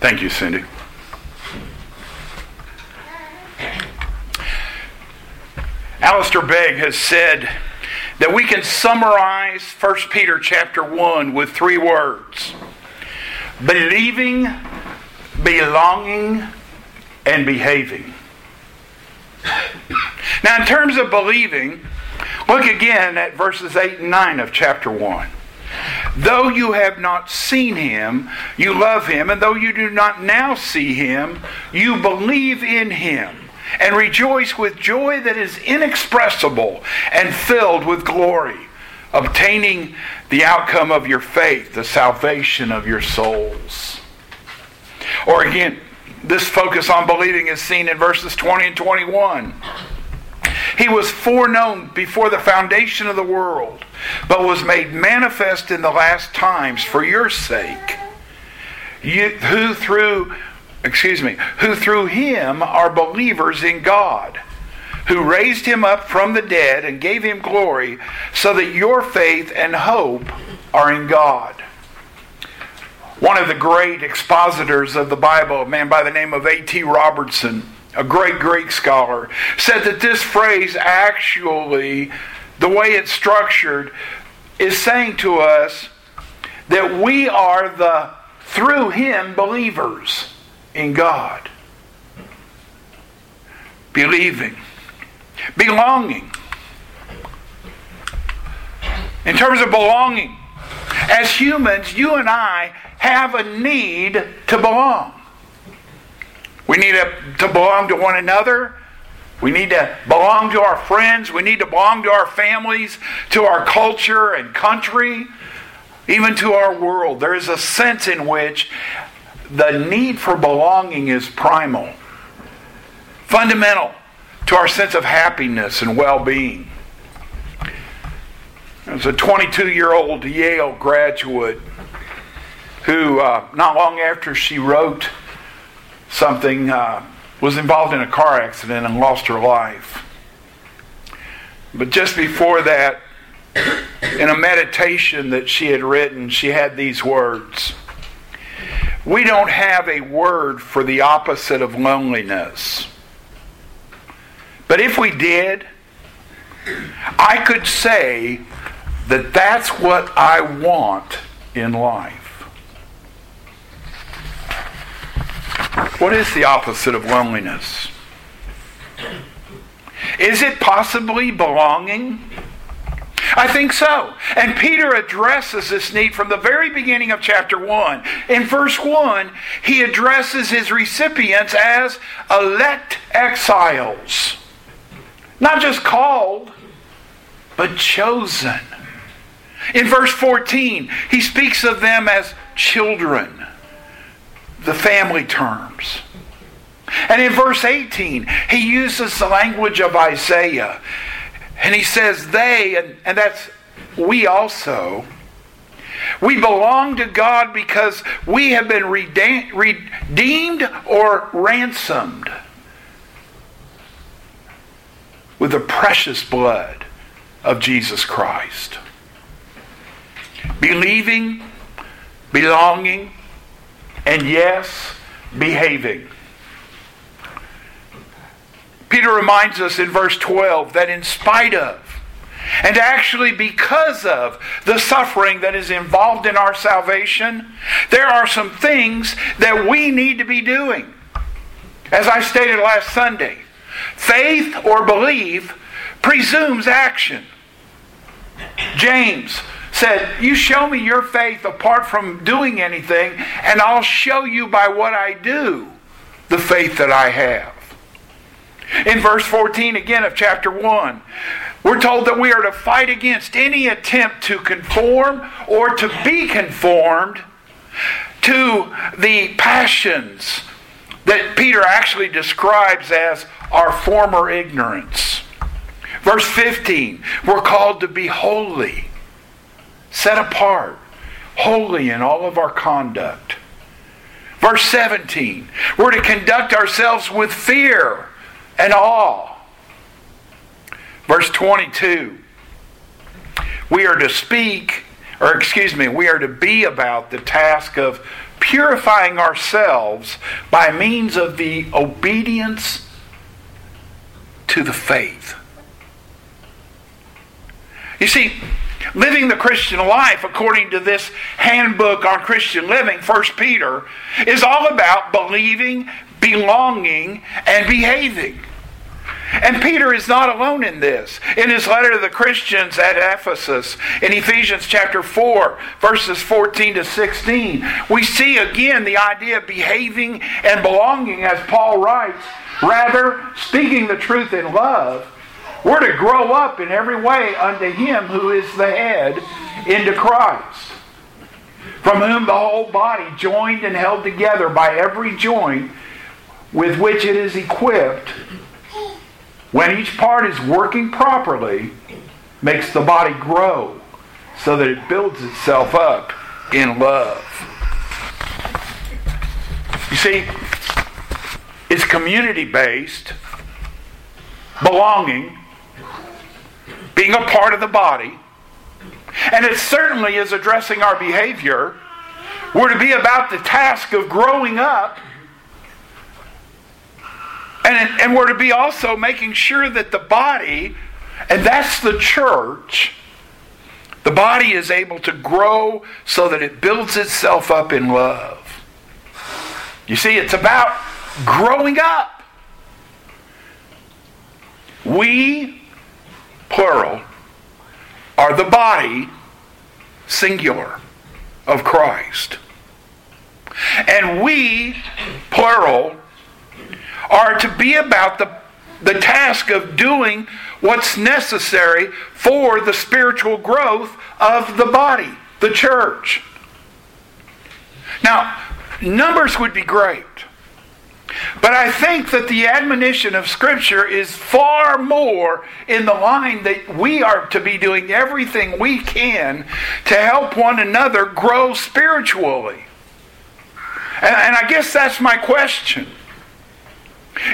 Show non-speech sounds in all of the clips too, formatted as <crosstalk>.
Thank you, Cindy. Alistair Begg has said that we can summarize 1 Peter chapter 1 with three words believing, belonging, and behaving. Now, in terms of believing, look again at verses 8 and 9 of chapter 1. Though you have not seen him, you love him, and though you do not now see him, you believe in him and rejoice with joy that is inexpressible and filled with glory, obtaining the outcome of your faith, the salvation of your souls. Or again, this focus on believing is seen in verses 20 and 21. He was foreknown before the foundation of the world, but was made manifest in the last times for your sake. You, who through excuse me, who through him are believers in God, who raised him up from the dead and gave him glory, so that your faith and hope are in God. One of the great expositors of the Bible, a man by the name of A.T. Robertson, a great Greek scholar, said that this phrase actually, the way it's structured, is saying to us that we are the through him believers in God. Believing. Belonging. In terms of belonging, as humans, you and I have a need to belong. We need to, belong to one another. We need to belong to our friends. We need to belong to our families, to our culture and country, even to our world. There is a sense in which the need for belonging is primal, fundamental to our sense of happiness and well being. There's a 22 year old Yale graduate who, uh, not long after she wrote something, uh, was involved in a car accident and lost her life. But just before that, in a meditation that she had written, she had these words. We don't have a word for the opposite of loneliness. But if we did, I could say that that's what I want in life. What is the opposite of loneliness? Is it possibly belonging? I think so. And Peter addresses this need from the very beginning of chapter 1. In verse 1, he addresses his recipients as elect exiles. Not just called, but chosen. In verse 14, he speaks of them as children, the family terms. And in verse 18, he uses the language of Isaiah and he says, they, and, and that's we also. We belong to God because we have been redeemed or ransomed with the precious blood of Jesus Christ. Believing, belonging, and yes, behaving. Peter reminds us in verse 12 that in spite of, and actually because of the suffering that is involved in our salvation, there are some things that we need to be doing. As I stated last Sunday, faith or belief presumes action. James said, You show me your faith apart from doing anything, and I'll show you by what I do the faith that I have. In verse 14 again of chapter 1, we're told that we are to fight against any attempt to conform or to be conformed to the passions that Peter actually describes as our former ignorance. Verse 15, we're called to be holy, set apart, holy in all of our conduct. Verse 17, we're to conduct ourselves with fear and awe. Verse 22 we are to speak, or excuse me, we are to be about the task of purifying ourselves by means of the obedience to the faith. You see, living the Christian life according to this handbook on Christian living, 1 Peter, is all about believing, belonging, and behaving. And Peter is not alone in this. In his letter to the Christians at Ephesus, in Ephesians chapter 4, verses 14 to 16, we see again the idea of behaving and belonging as Paul writes, rather speaking the truth in love. We're to grow up in every way unto him who is the head, into Christ, from whom the whole body, joined and held together by every joint with which it is equipped, when each part is working properly, makes the body grow so that it builds itself up in love. You see, it's community based, belonging, being a part of the body, and it certainly is addressing our behavior. We're to be about the task of growing up and, and we're to be also making sure that the body, and that's the church, the body is able to grow so that it builds itself up in love. You see, it's about growing up. We, plural, are the body, singular, of Christ. And we, plural, are to be about the, the task of doing what's necessary for the spiritual growth of the body, the church. Now, numbers would be great. But I think that the admonition of Scripture is far more in the line that we are to be doing everything we can to help one another grow spiritually. And, and I guess that's my question.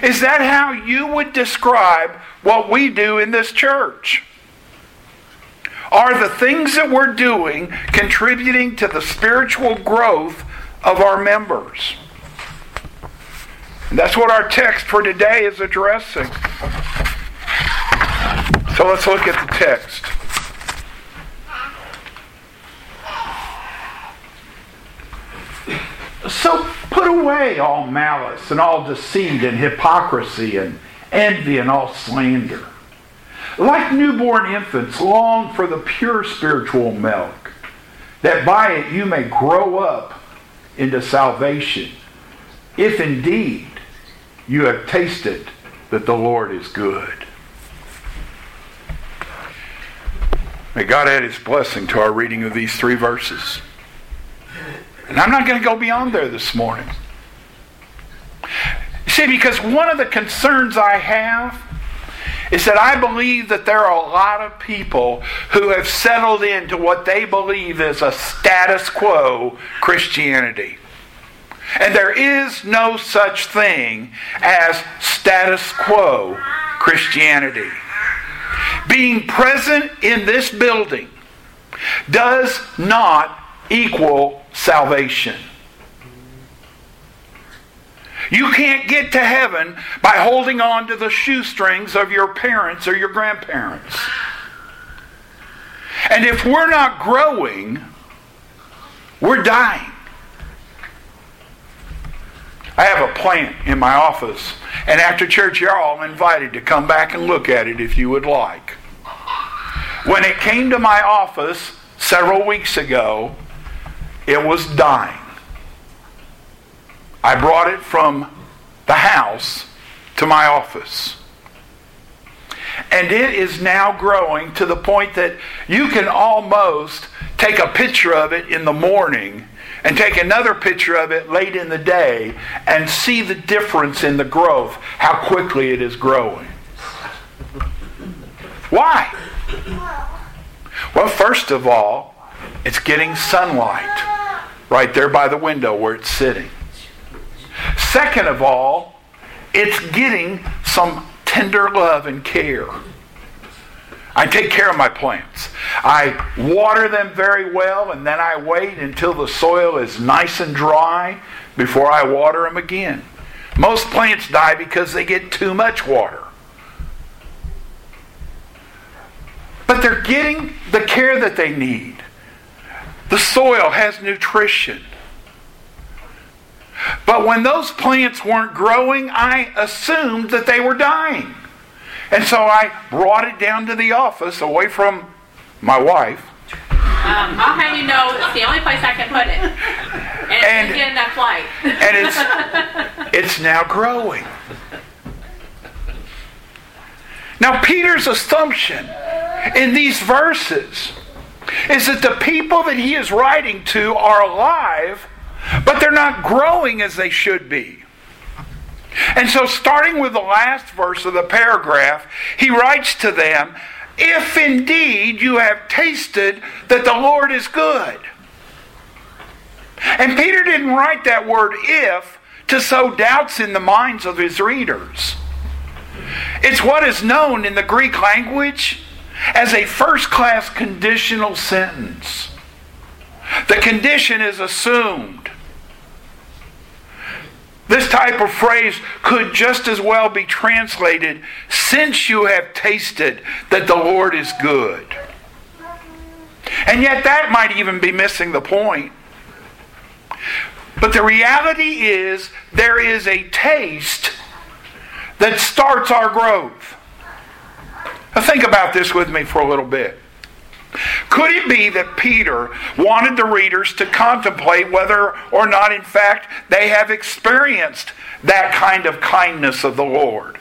Is that how you would describe what we do in this church? Are the things that we're doing contributing to the spiritual growth of our members? And that's what our text for today is addressing. So let's look at the text. So put away all malice and all deceit and hypocrisy and envy and all slander. Like newborn infants, long for the pure spiritual milk, that by it you may grow up into salvation, if indeed you have tasted that the Lord is good. May God add his blessing to our reading of these three verses. And I'm not going to go beyond there this morning. See, because one of the concerns I have is that I believe that there are a lot of people who have settled into what they believe is a status quo Christianity. And there is no such thing as status quo Christianity. Being present in this building does not equal salvation. You can't get to heaven by holding on to the shoestrings of your parents or your grandparents. And if we're not growing, we're dying. I have a plant in my office, and after church, you're all invited to come back and look at it if you would like. When it came to my office several weeks ago, it was dying. I brought it from the house to my office. And it is now growing to the point that you can almost take a picture of it in the morning and take another picture of it late in the day and see the difference in the growth, how quickly it is growing. Why? Well, first of all, it's getting sunlight right there by the window where it's sitting. Second of all, it's getting some tender love and care. I take care of my plants. I water them very well, and then I wait until the soil is nice and dry before I water them again. Most plants die because they get too much water. But they're getting the care that they need. The soil has nutrition. But when those plants weren't growing, I assumed that they were dying. And so I brought it down to the office away from my wife. Um, I'll have you know it's the only place I can put it. And, and it's get enough light. and it's, it's now growing. Now, Peter's assumption in these verses is that the people that he is writing to are alive, but they're not growing as they should be. And so, starting with the last verse of the paragraph, he writes to them, If indeed you have tasted that the Lord is good. And Peter didn't write that word if to sow doubts in the minds of his readers. It's what is known in the Greek language as a first class conditional sentence. The condition is assumed. This type of phrase could just as well be translated since you have tasted that the Lord is good. And yet, that might even be missing the point. But the reality is, there is a taste that starts our growth. Now, think about this with me for a little bit. Could it be that Peter wanted the readers to contemplate whether or not, in fact, they have experienced that kind of kindness of the Lord?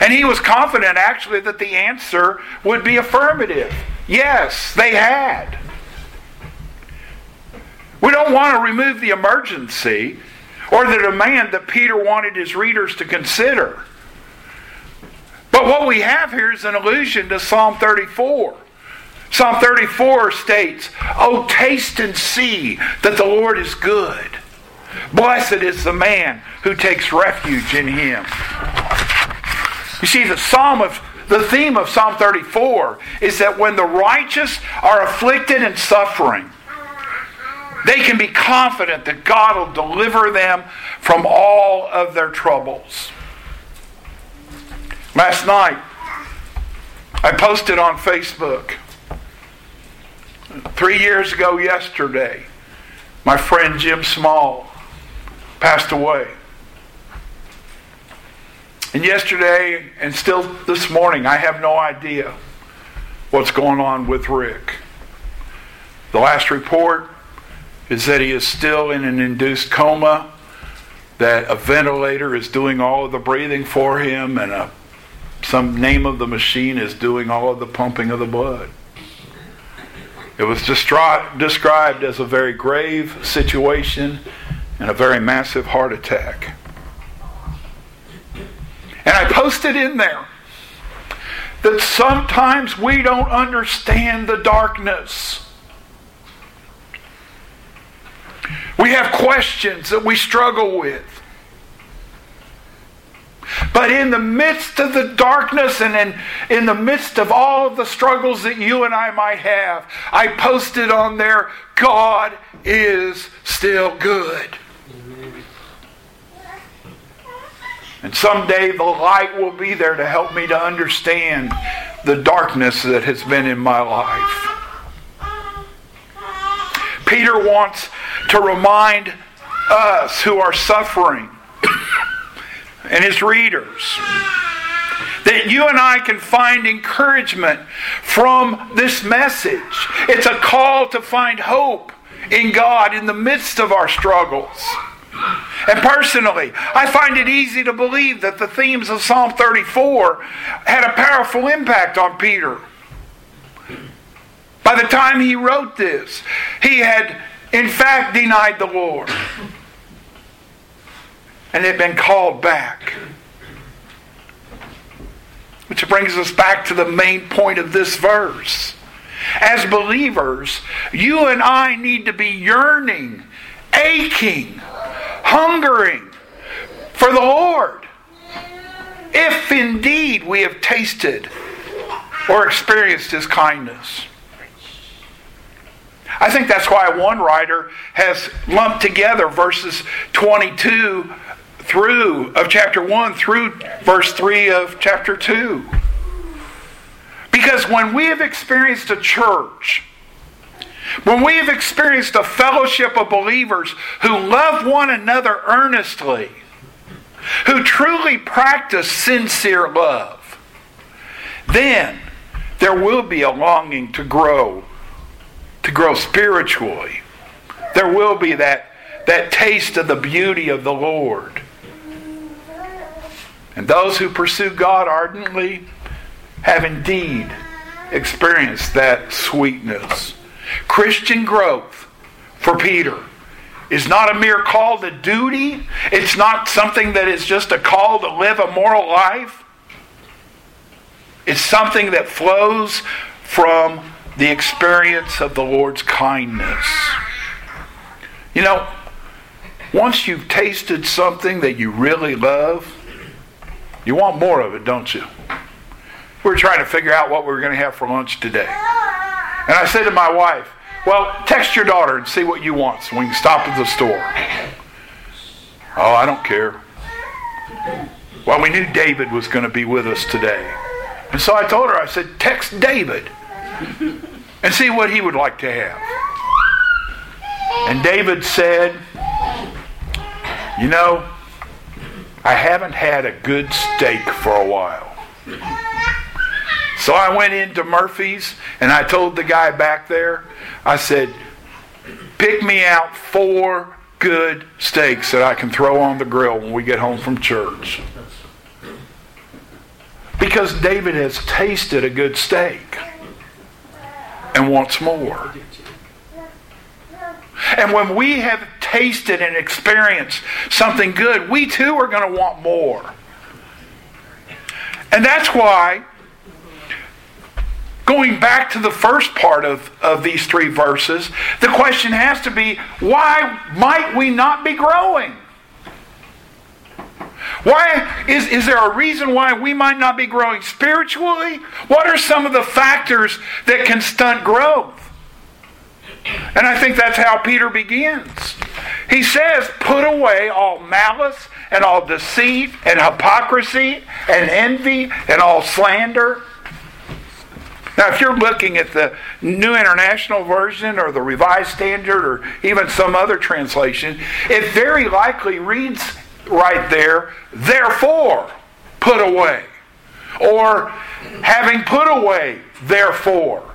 And he was confident, actually, that the answer would be affirmative. Yes, they had. We don't want to remove the emergency or the demand that Peter wanted his readers to consider. But what we have here is an allusion to Psalm 34. Psalm 34 states, Oh, taste and see that the Lord is good. Blessed is the man who takes refuge in him. You see, the psalm of the theme of Psalm 34 is that when the righteous are afflicted and suffering, they can be confident that God will deliver them from all of their troubles. Last night, I posted on Facebook Three years ago yesterday, my friend Jim Small passed away. And yesterday, and still this morning, I have no idea what's going on with Rick. The last report is that he is still in an induced coma, that a ventilator is doing all of the breathing for him, and a, some name of the machine is doing all of the pumping of the blood. It was described as a very grave situation and a very massive heart attack. And I posted in there that sometimes we don't understand the darkness. We have questions that we struggle with. But in the midst of the darkness and in, in the midst of all of the struggles that you and I might have, I posted on there, God is still good. And someday the light will be there to help me to understand the darkness that has been in my life. Peter wants to remind us who are suffering and his readers. That you and I can find encouragement from this message. It's a call to find hope in God in the midst of our struggles. And personally, I find it easy to believe that the themes of Psalm 34 had a powerful impact on Peter. By the time he wrote this, he had in fact denied the Lord and they've been called back. Which brings us back to the main point of this verse. As believers, you and I need to be yearning, aching, hungering for the Lord. If indeed we have tasted or experienced his kindness. I think that's why one writer has lumped together verses 22 through of chapter 1 through verse 3 of chapter 2. Because when we have experienced a church, when we have experienced a fellowship of believers who love one another earnestly, who truly practice sincere love, then there will be a longing to grow, to grow spiritually. There will be that, that taste of the beauty of the Lord. And those who pursue God ardently have indeed experienced that sweetness. Christian growth for Peter is not a mere call to duty, it's not something that is just a call to live a moral life. It's something that flows from the experience of the Lord's kindness. You know, once you've tasted something that you really love, you want more of it, don't you? We were trying to figure out what we were going to have for lunch today. And I said to my wife, Well, text your daughter and see what you want so we can stop at the store. Oh, I don't care. Well, we knew David was going to be with us today. And so I told her, I said, text David and see what he would like to have. And David said, You know, I haven't had a good steak for a while. So I went into Murphy's and I told the guy back there, I said, pick me out four good steaks that I can throw on the grill when we get home from church. Because David has tasted a good steak and wants more. And when we have tasted and experienced something good, we too are going to want more. And that's why, going back to the first part of, of these three verses, the question has to be why might we not be growing? Why is, is there a reason why we might not be growing spiritually? What are some of the factors that can stunt growth? And I think that's how Peter begins. He says, Put away all malice and all deceit and hypocrisy and envy and all slander. Now, if you're looking at the New International Version or the Revised Standard or even some other translation, it very likely reads right there, therefore, put away. Or having put away, therefore.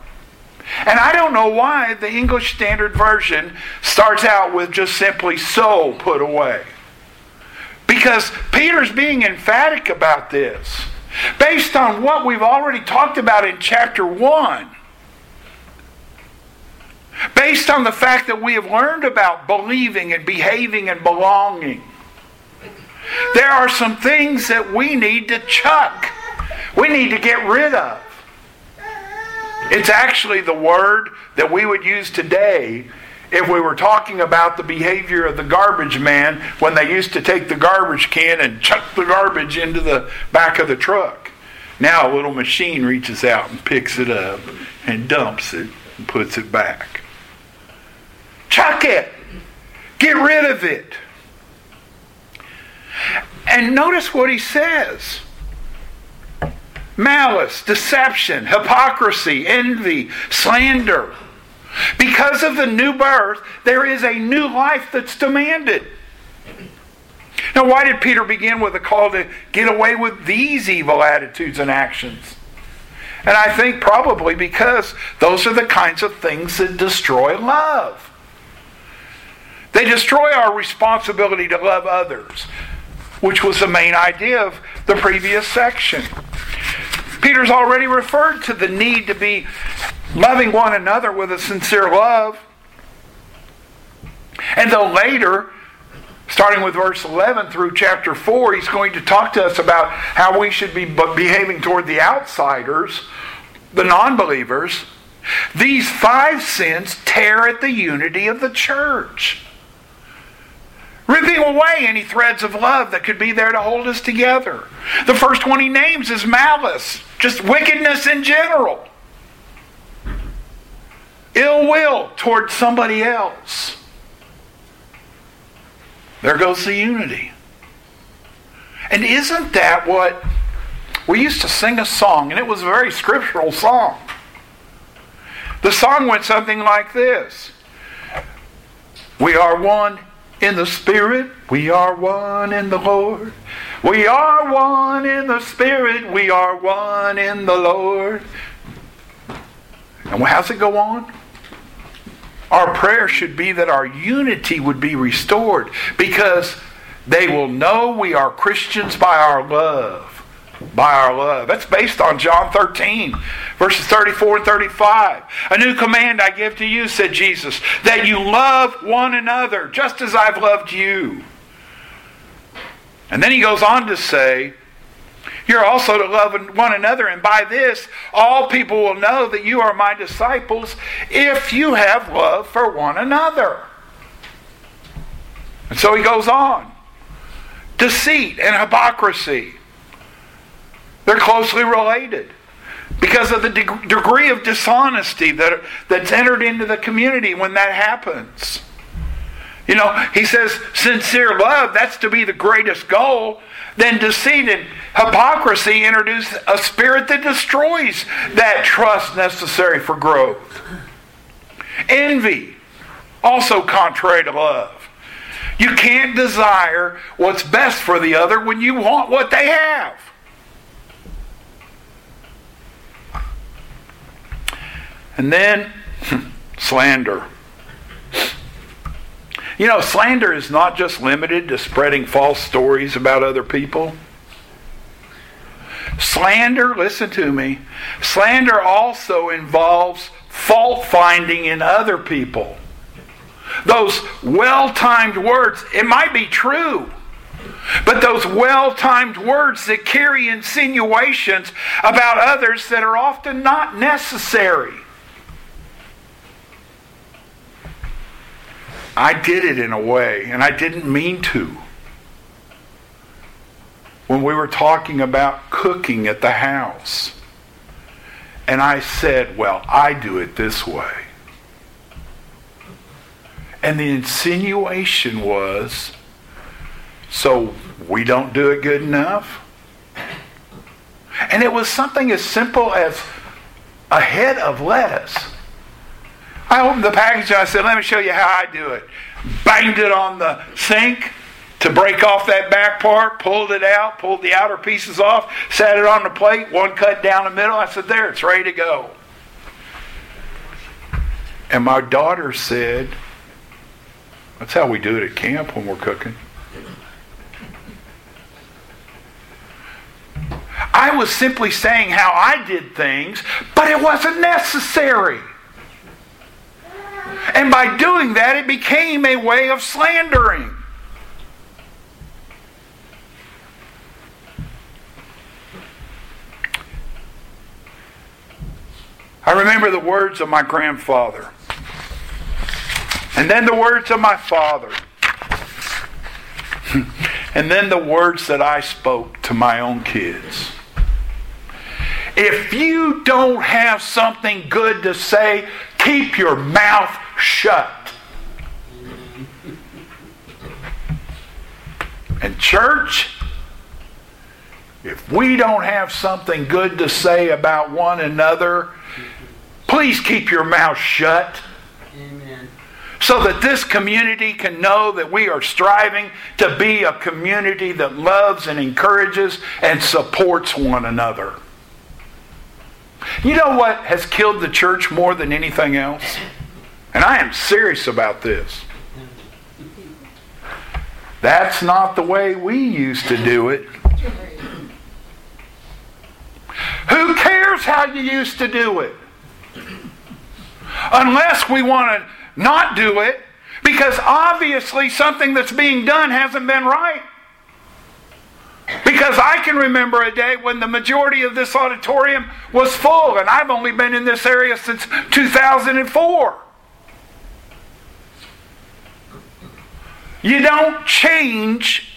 And I don't know why the English Standard Version starts out with just simply so put away. Because Peter's being emphatic about this. Based on what we've already talked about in chapter 1. Based on the fact that we have learned about believing and behaving and belonging. There are some things that we need to chuck. We need to get rid of. It's actually the word that we would use today if we were talking about the behavior of the garbage man when they used to take the garbage can and chuck the garbage into the back of the truck. Now a little machine reaches out and picks it up and dumps it and puts it back. Chuck it. Get rid of it. And notice what he says malice, deception, hypocrisy, envy, slander. Because of the new birth, there is a new life that's demanded. Now, why did Peter begin with a call to get away with these evil attitudes and actions? And I think probably because those are the kinds of things that destroy love. They destroy our responsibility to love others, which was the main idea of the previous section. Peter's already referred to the need to be loving one another with a sincere love. And though later, starting with verse 11 through chapter 4, he's going to talk to us about how we should be behaving toward the outsiders, the non believers, these five sins tear at the unity of the church. Ripping away any threads of love that could be there to hold us together. The first one he names is malice. just wickedness in general. Ill will towards somebody else. There goes the unity. And isn't that what we used to sing a song, and it was a very scriptural song. The song went something like this We are one in the Spirit, we are one in the Lord. We are one in the Spirit, we are one in the Lord. And how's it go on? Our prayer should be that our unity would be restored because they will know we are Christians by our love. By our love. That's based on John 13, verses 34 and 35. A new command I give to you, said Jesus, that you love one another just as I've loved you. And then he goes on to say, You're also to love one another, and by this all people will know that you are my disciples if you have love for one another. And so he goes on. Deceit and hypocrisy. They're closely related because of the de- degree of dishonesty that, that's entered into the community when that happens. You know, he says sincere love, that's to be the greatest goal. Then deceit and hypocrisy introduce a spirit that destroys that trust necessary for growth. Envy, also contrary to love. You can't desire what's best for the other when you want what they have. And then <laughs> slander. You know, slander is not just limited to spreading false stories about other people. Slander, listen to me, slander also involves fault finding in other people. Those well timed words, it might be true, but those well timed words that carry insinuations about others that are often not necessary. I did it in a way, and I didn't mean to. When we were talking about cooking at the house, and I said, Well, I do it this way. And the insinuation was, So we don't do it good enough? And it was something as simple as a head of lettuce I opened the package and I said, Let me show you how I do it. Banged it on the sink to break off that back part, pulled it out, pulled the outer pieces off, sat it on the plate, one cut down the middle. I said, There, it's ready to go. And my daughter said, That's how we do it at camp when we're cooking. I was simply saying how I did things, but it wasn't necessary. And by doing that, it became a way of slandering. I remember the words of my grandfather. And then the words of my father. <laughs> and then the words that I spoke to my own kids. If you don't have something good to say, keep your mouth shut. And, church, if we don't have something good to say about one another, please keep your mouth shut. Amen. So that this community can know that we are striving to be a community that loves and encourages and supports one another. You know what has killed the church more than anything else? And I am serious about this. That's not the way we used to do it. Who cares how you used to do it? Unless we want to not do it, because obviously something that's being done hasn't been right. Because I can remember a day when the majority of this auditorium was full, and I've only been in this area since 2004. You don't change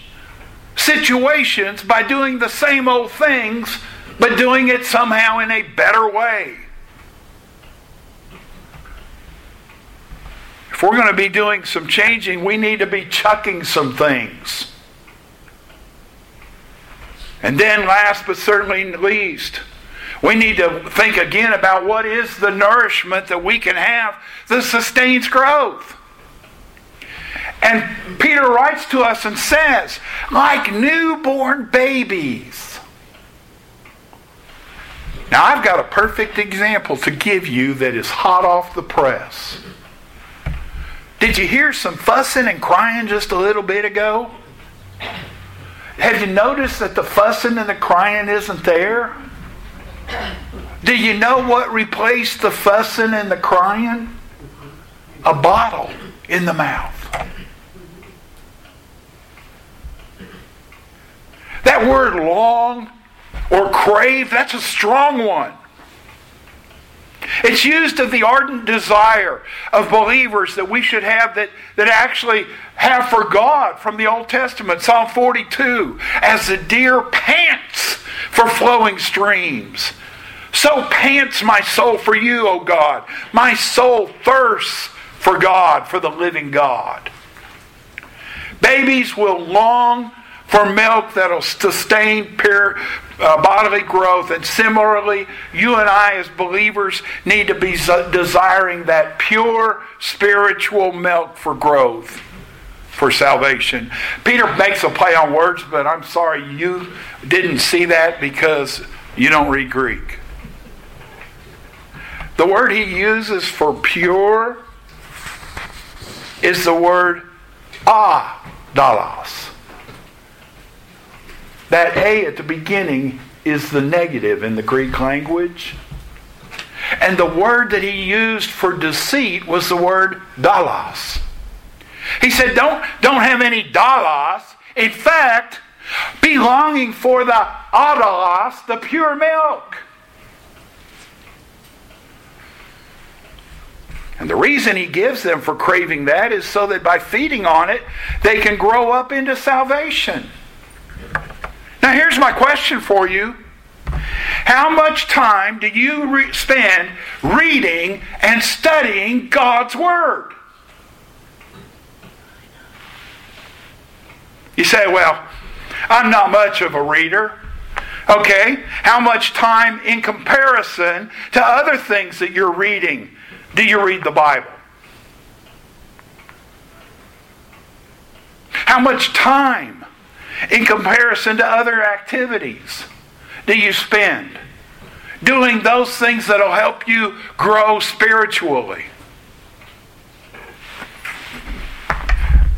situations by doing the same old things but doing it somehow in a better way. If we're going to be doing some changing, we need to be chucking some things. And then, last but certainly least, we need to think again about what is the nourishment that we can have that sustains growth. And Peter writes to us and says, like newborn babies. Now, I've got a perfect example to give you that is hot off the press. Did you hear some fussing and crying just a little bit ago? Have you noticed that the fussing and the crying isn't there? Do you know what replaced the fussing and the crying? A bottle in the mouth. That word long or crave, that's a strong one. It's used of the ardent desire of believers that we should have that, that actually have for God from the Old Testament. Psalm 42 As the deer pants for flowing streams, so pants my soul for you, O God. My soul thirsts for God, for the living God. Babies will long for milk that'll sustain pure, uh, bodily growth. And similarly, you and I, as believers, need to be desiring that pure spiritual milk for growth, for salvation. Peter makes a play on words, but I'm sorry you didn't see that because you don't read Greek. The word he uses for pure is the word ah, dalos. That A at the beginning is the negative in the Greek language. And the word that he used for deceit was the word dalos. He said, don't, don't have any dalos. In fact, be longing for the adalos, the pure milk. And the reason he gives them for craving that is so that by feeding on it, they can grow up into salvation. Now, here's my question for you How much time do you re- spend reading and studying God's Word? You say, well, I'm not much of a reader. Okay, how much time in comparison to other things that you're reading do you read the Bible? How much time in comparison to other activities do you spend doing those things that will help you grow spiritually?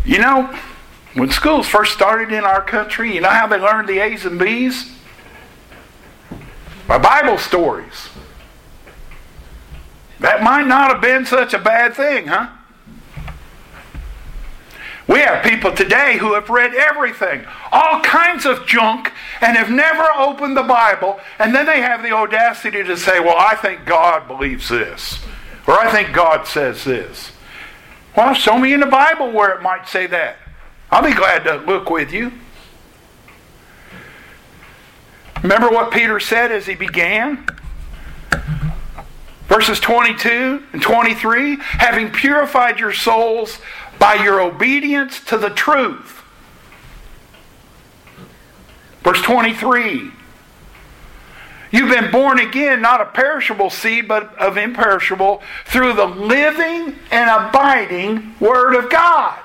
You know, when schools first started in our country, you know how they learned the A's and B's? By Bible stories. That might not have been such a bad thing, huh? We have people today who have read everything, all kinds of junk, and have never opened the Bible, and then they have the audacity to say, Well, I think God believes this, or I think God says this. Well, show me in the Bible where it might say that. I'll be glad to look with you. Remember what Peter said as he began? Verses 22 and 23 having purified your souls by your obedience to the truth. Verse 23 You've been born again, not a perishable seed, but of imperishable, through the living and abiding Word of God.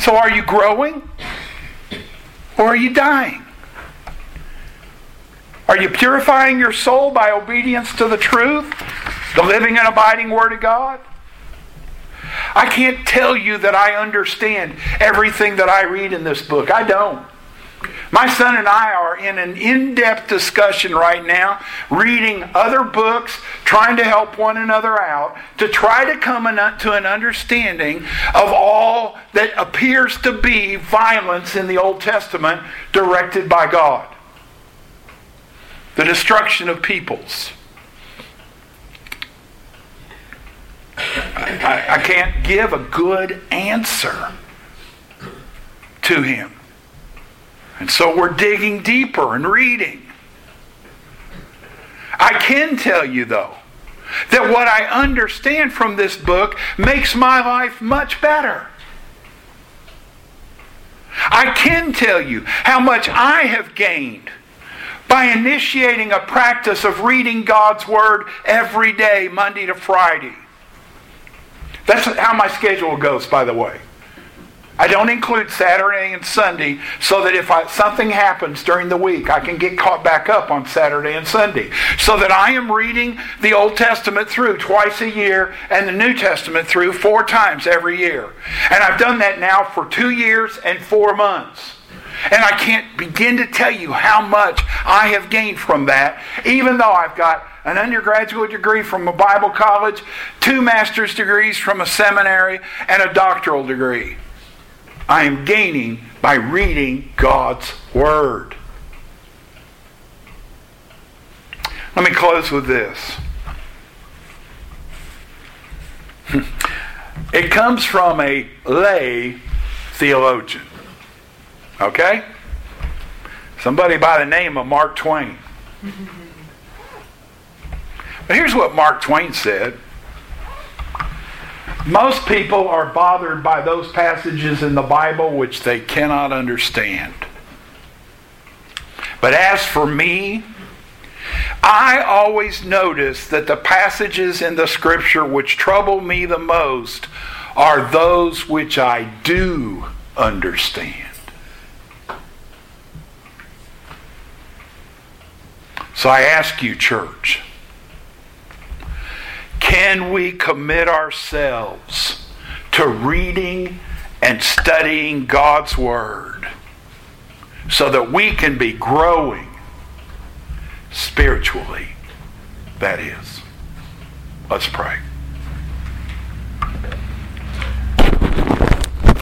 So, are you growing or are you dying? Are you purifying your soul by obedience to the truth? The living and abiding Word of God? I can't tell you that I understand everything that I read in this book. I don't. My son and I are in an in depth discussion right now, reading other books, trying to help one another out, to try to come to an understanding of all that appears to be violence in the Old Testament directed by God the destruction of peoples. I, I, can't give a good answer to him. And so we're digging deeper and reading. I can tell you, though, that what I understand from this book makes my life much better. I can tell you how much I have gained by initiating a practice of reading God's Word every day, Monday to Friday. That's how my schedule goes, by the way. I don't include Saturday and Sunday so that if I, something happens during the week, I can get caught back up on Saturday and Sunday. So that I am reading the Old Testament through twice a year and the New Testament through four times every year. And I've done that now for two years and four months. And I can't begin to tell you how much I have gained from that, even though I've got an undergraduate degree from a Bible college, two master's degrees from a seminary, and a doctoral degree. I am gaining by reading God's Word. Let me close with this. <laughs> It comes from a lay theologian. Okay? Somebody by the name of Mark Twain. <laughs> But here's what Mark Twain said Most people are bothered by those passages in the Bible which they cannot understand. But as for me, I always notice that the passages in the Scripture which trouble me the most are those which I do understand. So I ask you, church, can we commit ourselves to reading and studying God's Word so that we can be growing spiritually? That is. Let's pray.